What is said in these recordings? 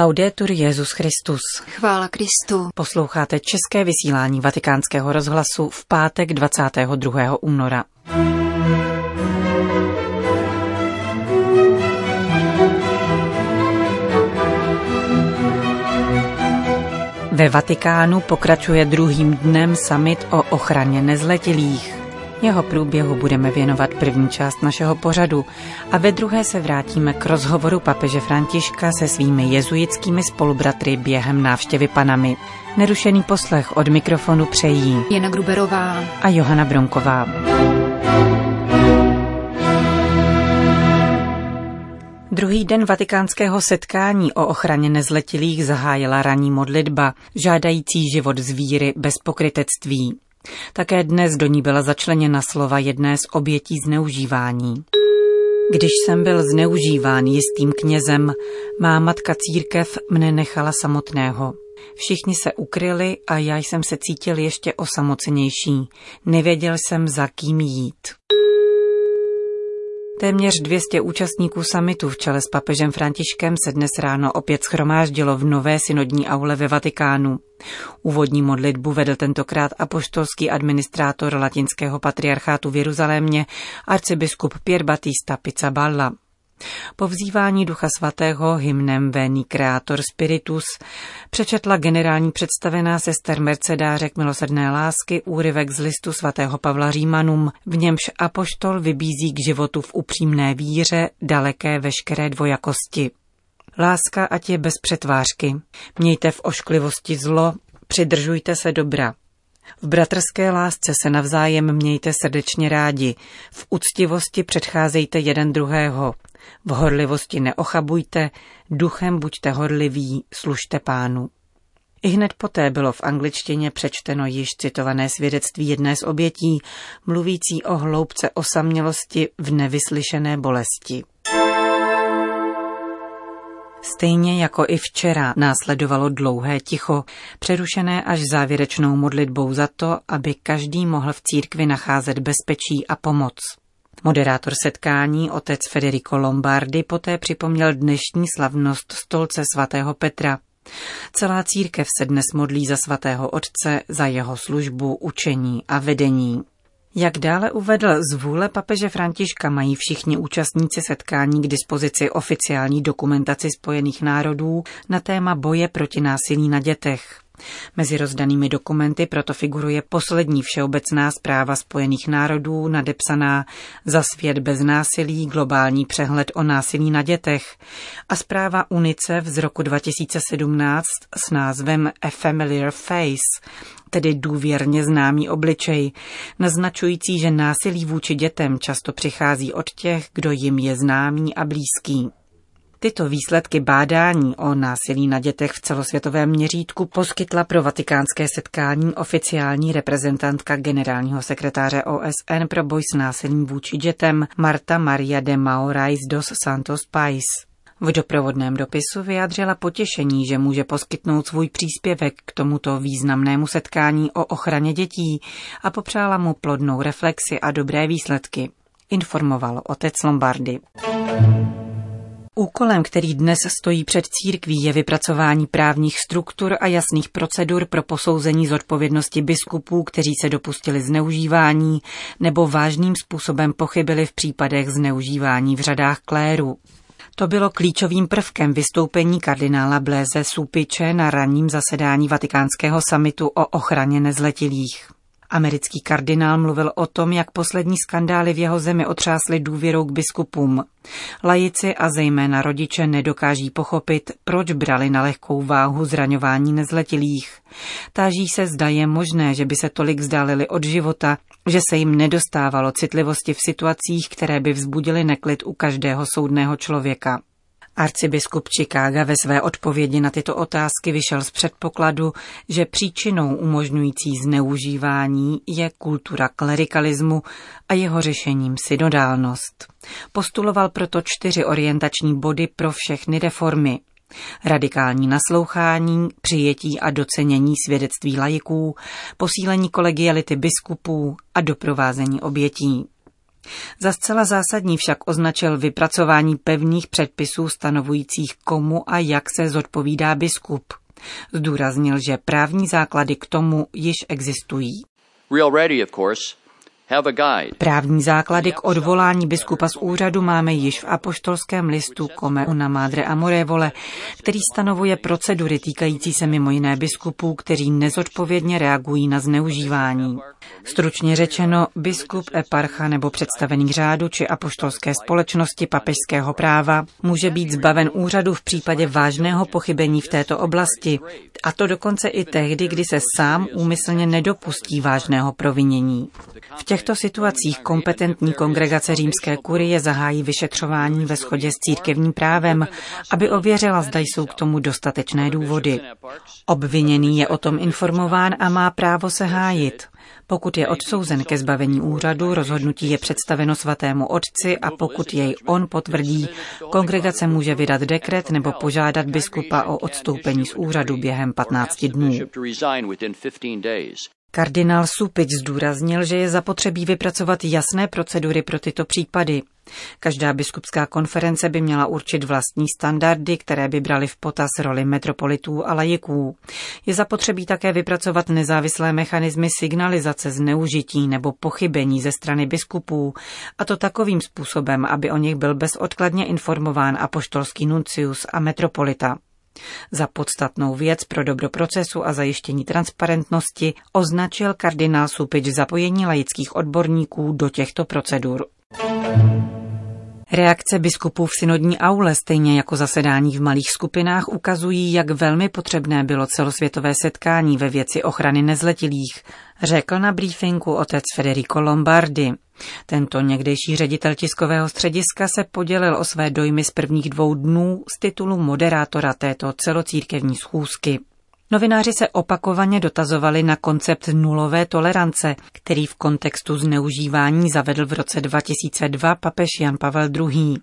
Laudetur Jezus Christus. Chvála Kristu. Posloucháte české vysílání Vatikánského rozhlasu v pátek 22. února. Ve Vatikánu pokračuje druhým dnem summit o ochraně nezletilých. Jeho průběhu budeme věnovat první část našeho pořadu a ve druhé se vrátíme k rozhovoru papeže Františka se svými jezuitskými spolubratry během návštěvy Panamy. Nerušený poslech od mikrofonu přejí Jana Gruberová a Johana Bronková. Druhý den vatikánského setkání o ochraně nezletilých zahájila ranní modlitba, žádající život z víry bez pokrytectví. Také dnes do ní byla začleněna slova jedné z obětí zneužívání. Když jsem byl zneužíván jistým knězem, má matka církev mne nechala samotného. Všichni se ukryli a já jsem se cítil ještě osamocenější. Nevěděl jsem, za kým jít. Téměř 200 účastníků samitu v čele s papežem Františkem se dnes ráno opět schromáždilo v nové synodní aule ve Vatikánu. Úvodní modlitbu vedl tentokrát apoštolský administrátor latinského patriarchátu v Jeruzalémě arcibiskup Pier Battista Pizzaballa. Po vzývání Ducha Svatého hymnem Veni Creator Spiritus přečetla generální představená sester Mercedářek milosrdné lásky úryvek z listu svatého Pavla Římanům, v němž apoštol vybízí k životu v upřímné víře, daleké veškeré dvojakosti. Láska ať je bez přetvářky. Mějte v ošklivosti zlo, přidržujte se dobra. V bratrské lásce se navzájem mějte srdečně rádi, v úctivosti předcházejte jeden druhého, v horlivosti neochabujte, duchem buďte horliví, služte pánu. I hned poté bylo v angličtině přečteno již citované svědectví jedné z obětí, mluvící o hloubce osamělosti v nevyslyšené bolesti. Stejně jako i včera následovalo dlouhé ticho, přerušené až závěrečnou modlitbou za to, aby každý mohl v církvi nacházet bezpečí a pomoc. Moderátor setkání, otec Federico Lombardi, poté připomněl dnešní slavnost stolce svatého Petra. Celá církev se dnes modlí za svatého otce, za jeho službu, učení a vedení. Jak dále uvedl, z vůle papeže Františka mají všichni účastníci setkání k dispozici oficiální dokumentaci Spojených národů na téma boje proti násilí na dětech. Mezi rozdanými dokumenty proto figuruje poslední všeobecná zpráva Spojených národů nadepsaná Za svět bez násilí globální přehled o násilí na dětech a zpráva UNICEF z roku 2017 s názvem A Familiar Face, tedy důvěrně známý obličej, naznačující, že násilí vůči dětem často přichází od těch, kdo jim je známý a blízký. Tyto výsledky bádání o násilí na dětech v celosvětovém měřítku poskytla pro vatikánské setkání oficiální reprezentantka generálního sekretáře OSN pro boj s násilím vůči dětem Marta Maria de Maorais dos Santos Pais. V doprovodném dopisu vyjádřila potěšení, že může poskytnout svůj příspěvek k tomuto významnému setkání o ochraně dětí a popřála mu plodnou reflexi a dobré výsledky. Informoval otec Lombardy. Úkolem, který dnes stojí před církví, je vypracování právních struktur a jasných procedur pro posouzení zodpovědnosti biskupů, kteří se dopustili zneužívání nebo vážným způsobem pochybili v případech zneužívání v řadách kléru. To bylo klíčovým prvkem vystoupení kardinála Bléze Supiče na ranním zasedání vatikánského samitu o ochraně nezletilých. Americký kardinál mluvil o tom, jak poslední skandály v jeho zemi otřásly důvěrou k biskupům. Lajici a zejména rodiče nedokáží pochopit, proč brali na lehkou váhu zraňování nezletilých. Táží se, zda je možné, že by se tolik vzdálili od života, že se jim nedostávalo citlivosti v situacích, které by vzbudily neklid u každého soudného člověka. Arcibiskup Chicaga ve své odpovědi na tyto otázky vyšel z předpokladu, že příčinou umožňující zneužívání je kultura klerikalismu a jeho řešením synodálnost. Postuloval proto čtyři orientační body pro všechny reformy. Radikální naslouchání, přijetí a docenění svědectví lajiků, posílení kolegiality biskupů a doprovázení obětí. Za zcela zásadní však označil vypracování pevných předpisů stanovujících komu a jak se zodpovídá biskup. Zdůraznil, že právní základy k tomu již existují. Právní základy k odvolání biskupa z úřadu máme již v apoštolském listu Come una Madre Amorevole, který stanovuje procedury týkající se mimo jiné biskupů, kteří nezodpovědně reagují na zneužívání. Stručně řečeno, biskup, eparcha nebo představený řádu či apoštolské společnosti papežského práva může být zbaven úřadu v případě vážného pochybení v této oblasti, a to dokonce i tehdy, kdy se sám úmyslně nedopustí vážného provinění. V těchto situacích kompetentní kongregace římské kurie zahájí vyšetřování ve shodě s církevním právem, aby ověřila, zda jsou k tomu dostatečné důvody. Obviněný je o tom informován a má právo se hájit. Pokud je odsouzen ke zbavení úřadu, rozhodnutí je představeno svatému otci a pokud jej on potvrdí, kongregace může vydat dekret nebo požádat biskupa o odstoupení z úřadu během 15 dnů. Kardinál Supič zdůraznil, že je zapotřebí vypracovat jasné procedury pro tyto případy. Každá biskupská konference by měla určit vlastní standardy, které by brali v potaz roli metropolitů a lajiků. Je zapotřebí také vypracovat nezávislé mechanismy signalizace zneužití nebo pochybení ze strany biskupů, a to takovým způsobem, aby o nich byl bezodkladně informován apoštolský nuncius a metropolita. Za podstatnou věc pro dobro procesu a zajištění transparentnosti označil kardinál Supič zapojení laických odborníků do těchto procedur. Reakce biskupů v synodní aule, stejně jako zasedání v malých skupinách, ukazují, jak velmi potřebné bylo celosvětové setkání ve věci ochrany nezletilých, řekl na briefingu otec Federico Lombardi. Tento někdejší ředitel tiskového střediska se podělil o své dojmy z prvních dvou dnů z titulu moderátora této celocírkevní schůzky. Novináři se opakovaně dotazovali na koncept nulové tolerance, který v kontextu zneužívání zavedl v roce 2002 papež Jan Pavel II.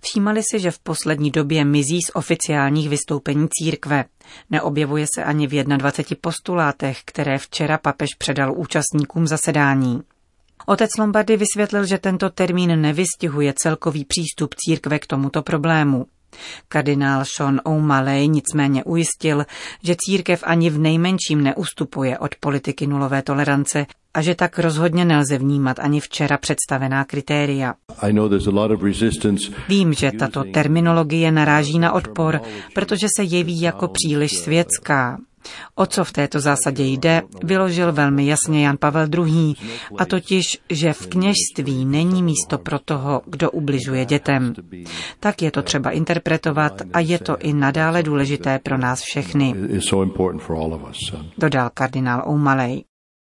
Všímali si, že v poslední době mizí z oficiálních vystoupení církve. Neobjevuje se ani v 21 postulátech, které včera papež předal účastníkům zasedání. Otec Lombardy vysvětlil, že tento termín nevystihuje celkový přístup církve k tomuto problému. Kardinál Sean O'Malley nicméně ujistil, že církev ani v nejmenším neustupuje od politiky nulové tolerance a že tak rozhodně nelze vnímat ani včera představená kritéria. Vím, že tato terminologie naráží na odpor, protože se jeví jako příliš světská. O co v této zásadě jde, vyložil velmi jasně Jan Pavel II. A totiž, že v kněžství není místo pro toho, kdo ubližuje dětem. Tak je to třeba interpretovat a je to i nadále důležité pro nás všechny. Dodal kardinál O'Malley.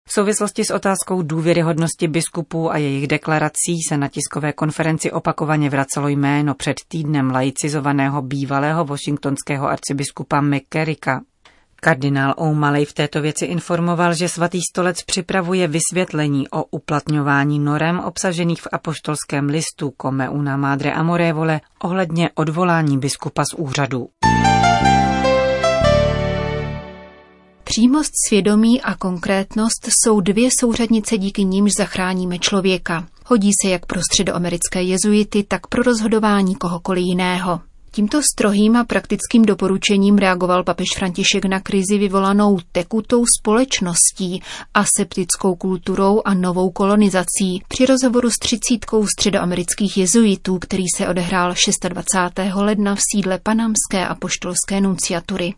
V souvislosti s otázkou důvěryhodnosti biskupů a jejich deklarací se na tiskové konferenci opakovaně vracelo jméno před týdnem laicizovaného bývalého washingtonského arcibiskupa McCarricka. Kardinál O'Malley v této věci informoval, že svatý stolec připravuje vysvětlení o uplatňování norem obsažených v apoštolském listu Come una Madre Amorevole ohledně odvolání biskupa z úřadu. Přímost svědomí a konkrétnost jsou dvě souřadnice, díky nímž zachráníme člověka. Hodí se jak pro středoamerické jezuity, tak pro rozhodování kohokoliv jiného. Tímto strohým a praktickým doporučením reagoval papež František na krizi vyvolanou tekutou společností, aseptickou kulturou a novou kolonizací při rozhovoru s třicítkou středoamerických jezuitů, který se odehrál 26. ledna v sídle Panamské a poštolské nunciatury.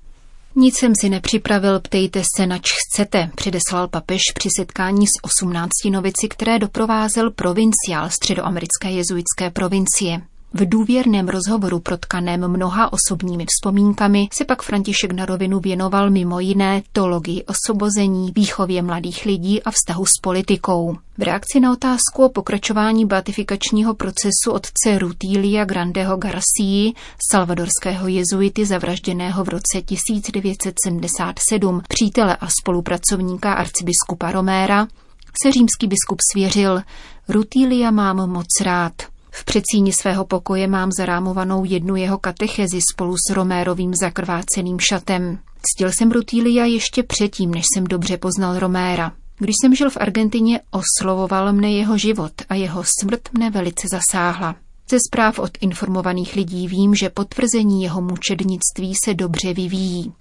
Nic jsem si nepřipravil, ptejte se, nač chcete, předeslal papež při setkání s 18 novici, které doprovázel provinciál středoamerické jezuitské provincie. V důvěrném rozhovoru protkaném mnoha osobními vzpomínkami se pak František na rovinu věnoval mimo jiné teologii osobození, výchově mladých lidí a vztahu s politikou. V reakci na otázku o pokračování beatifikačního procesu otce Rutília Grandeho Garcii, salvadorského jezuity zavražděného v roce 1977, přítele a spolupracovníka arcibiskupa Roméra, se římský biskup svěřil, Rutília mám moc rád. V předsíni svého pokoje mám zarámovanou jednu jeho katechezi spolu s Romérovým zakrváceným šatem. Ctil jsem Rutília ještě předtím, než jsem dobře poznal Roméra. Když jsem žil v Argentině, oslovoval mne jeho život a jeho smrt mne velice zasáhla. Ze zpráv od informovaných lidí vím, že potvrzení jeho mučednictví se dobře vyvíjí.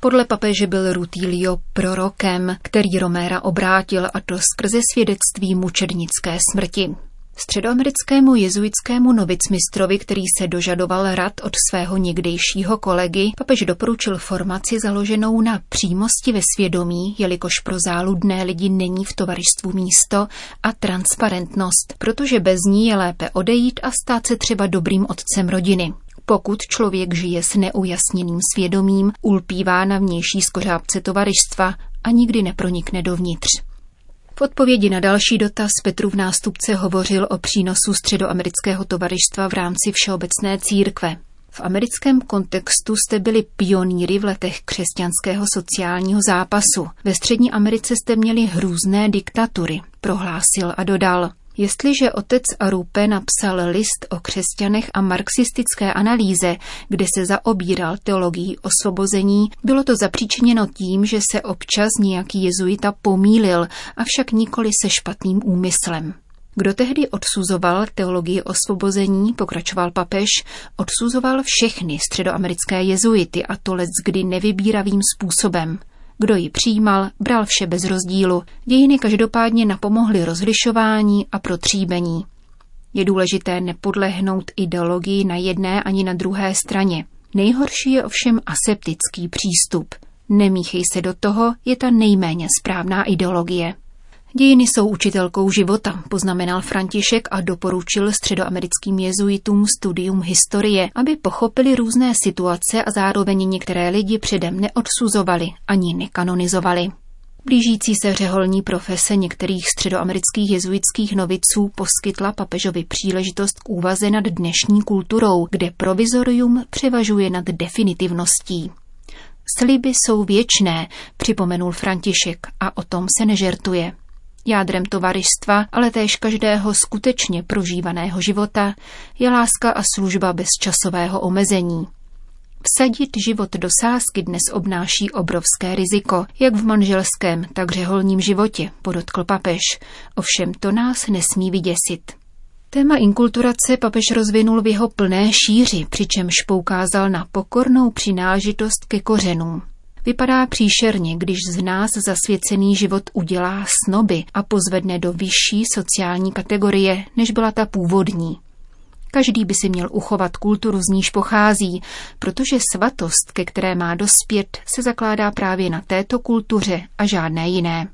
Podle papeže byl Rutilio prorokem, který Roméra obrátil a to skrze svědectví mučednické smrti. Středoamerickému jezuitskému novicmistrovi, který se dožadoval rad od svého někdejšího kolegy, papež doporučil formaci založenou na přímosti ve svědomí, jelikož pro záludné lidi není v tovarištvu místo, a transparentnost, protože bez ní je lépe odejít a stát se třeba dobrým otcem rodiny. Pokud člověk žije s neujasněným svědomím, ulpívá na vnější skořápce tovaristva a nikdy nepronikne dovnitř. V odpovědi na další dotaz Petrův nástupce hovořil o přínosu středoamerického tovaristva v rámci Všeobecné církve. V americkém kontextu jste byli pionýry v letech křesťanského sociálního zápasu. Ve Střední Americe jste měli hrůzné diktatury, prohlásil a dodal. Jestliže otec Arupe napsal list o křesťanech a marxistické analýze, kde se zaobíral teologií osvobození, bylo to zapříčiněno tím, že se občas nějaký jezuita pomílil, avšak nikoli se špatným úmyslem. Kdo tehdy odsuzoval teologii osvobození, pokračoval papež, odsuzoval všechny středoamerické jezuity a to kdy nevybíravým způsobem – kdo ji přijímal, bral vše bez rozdílu. Dějiny každopádně napomohly rozlišování a protříbení. Je důležité nepodlehnout ideologii na jedné ani na druhé straně. Nejhorší je ovšem aseptický přístup. Nemíchej se do toho, je ta nejméně správná ideologie. Dějiny jsou učitelkou života, poznamenal František a doporučil středoamerickým jezuitům studium historie, aby pochopili různé situace a zároveň některé lidi předem neodsuzovali ani nekanonizovali. Blížící se řeholní profese některých středoamerických jezuitských noviců poskytla papežovi příležitost k úvaze nad dnešní kulturou, kde provizorium převažuje nad definitivností. Sliby jsou věčné, připomenul František, a o tom se nežertuje. Jádrem tovaristva, ale též každého skutečně prožívaného života je láska a služba bez časového omezení. Vsadit život do sásky dnes obnáší obrovské riziko, jak v manželském, tak řeholním životě, podotkl papež. Ovšem to nás nesmí vyděsit. Téma inkulturace papež rozvinul v jeho plné šíři, přičemž poukázal na pokornou přinážitost ke kořenům. Vypadá příšerně, když z nás zasvěcený život udělá snoby a pozvedne do vyšší sociální kategorie, než byla ta původní. Každý by si měl uchovat kulturu, z níž pochází, protože svatost, ke které má dospět, se zakládá právě na této kultuře a žádné jiné.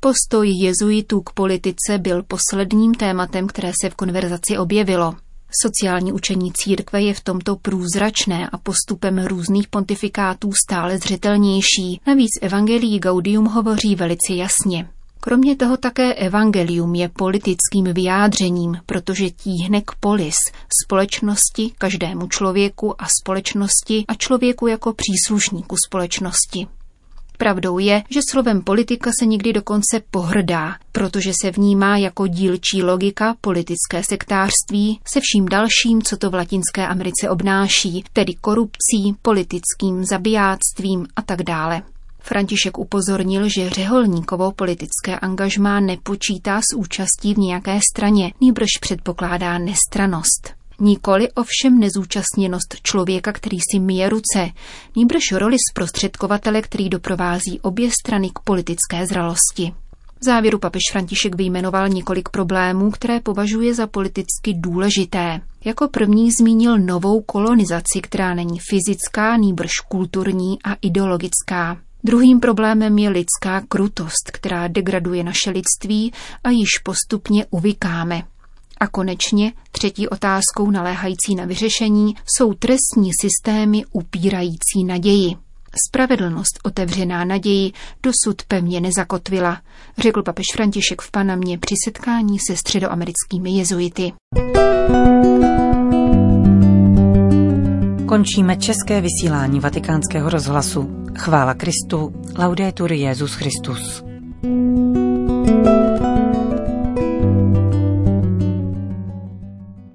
Postoj jezuitů k politice byl posledním tématem, které se v konverzaci objevilo. Sociální učení církve je v tomto průzračné a postupem různých pontifikátů stále zřetelnější. Navíc Evangelii Gaudium hovoří velice jasně. Kromě toho také evangelium je politickým vyjádřením, protože tíhne k polis, společnosti, každému člověku a společnosti a člověku jako příslušníku společnosti. Pravdou je, že slovem politika se někdy dokonce pohrdá, protože se vnímá jako dílčí logika politické sektářství se vším dalším, co to v Latinské Americe obnáší, tedy korupcí, politickým zabijáctvím a tak dále. František upozornil, že řeholníkovo politické angažmá nepočítá s účastí v nějaké straně, nýbrž předpokládá nestranost. Nikoli ovšem nezúčastněnost člověka, který si míje ruce, nýbrž roli zprostředkovatele, který doprovází obě strany k politické zralosti. V závěru papež František vyjmenoval několik problémů, které považuje za politicky důležité. Jako první zmínil novou kolonizaci, která není fyzická, nýbrž kulturní a ideologická. Druhým problémem je lidská krutost, která degraduje naše lidství a již postupně uvykáme. A konečně třetí otázkou naléhající na vyřešení jsou trestní systémy upírající naději. Spravedlnost otevřená naději dosud pevně nezakotvila, řekl papež František v Panamě při setkání se středoamerickými jezuity. Končíme české vysílání vatikánského rozhlasu. Chvála Kristu, laudetur Jezus Christus. thank you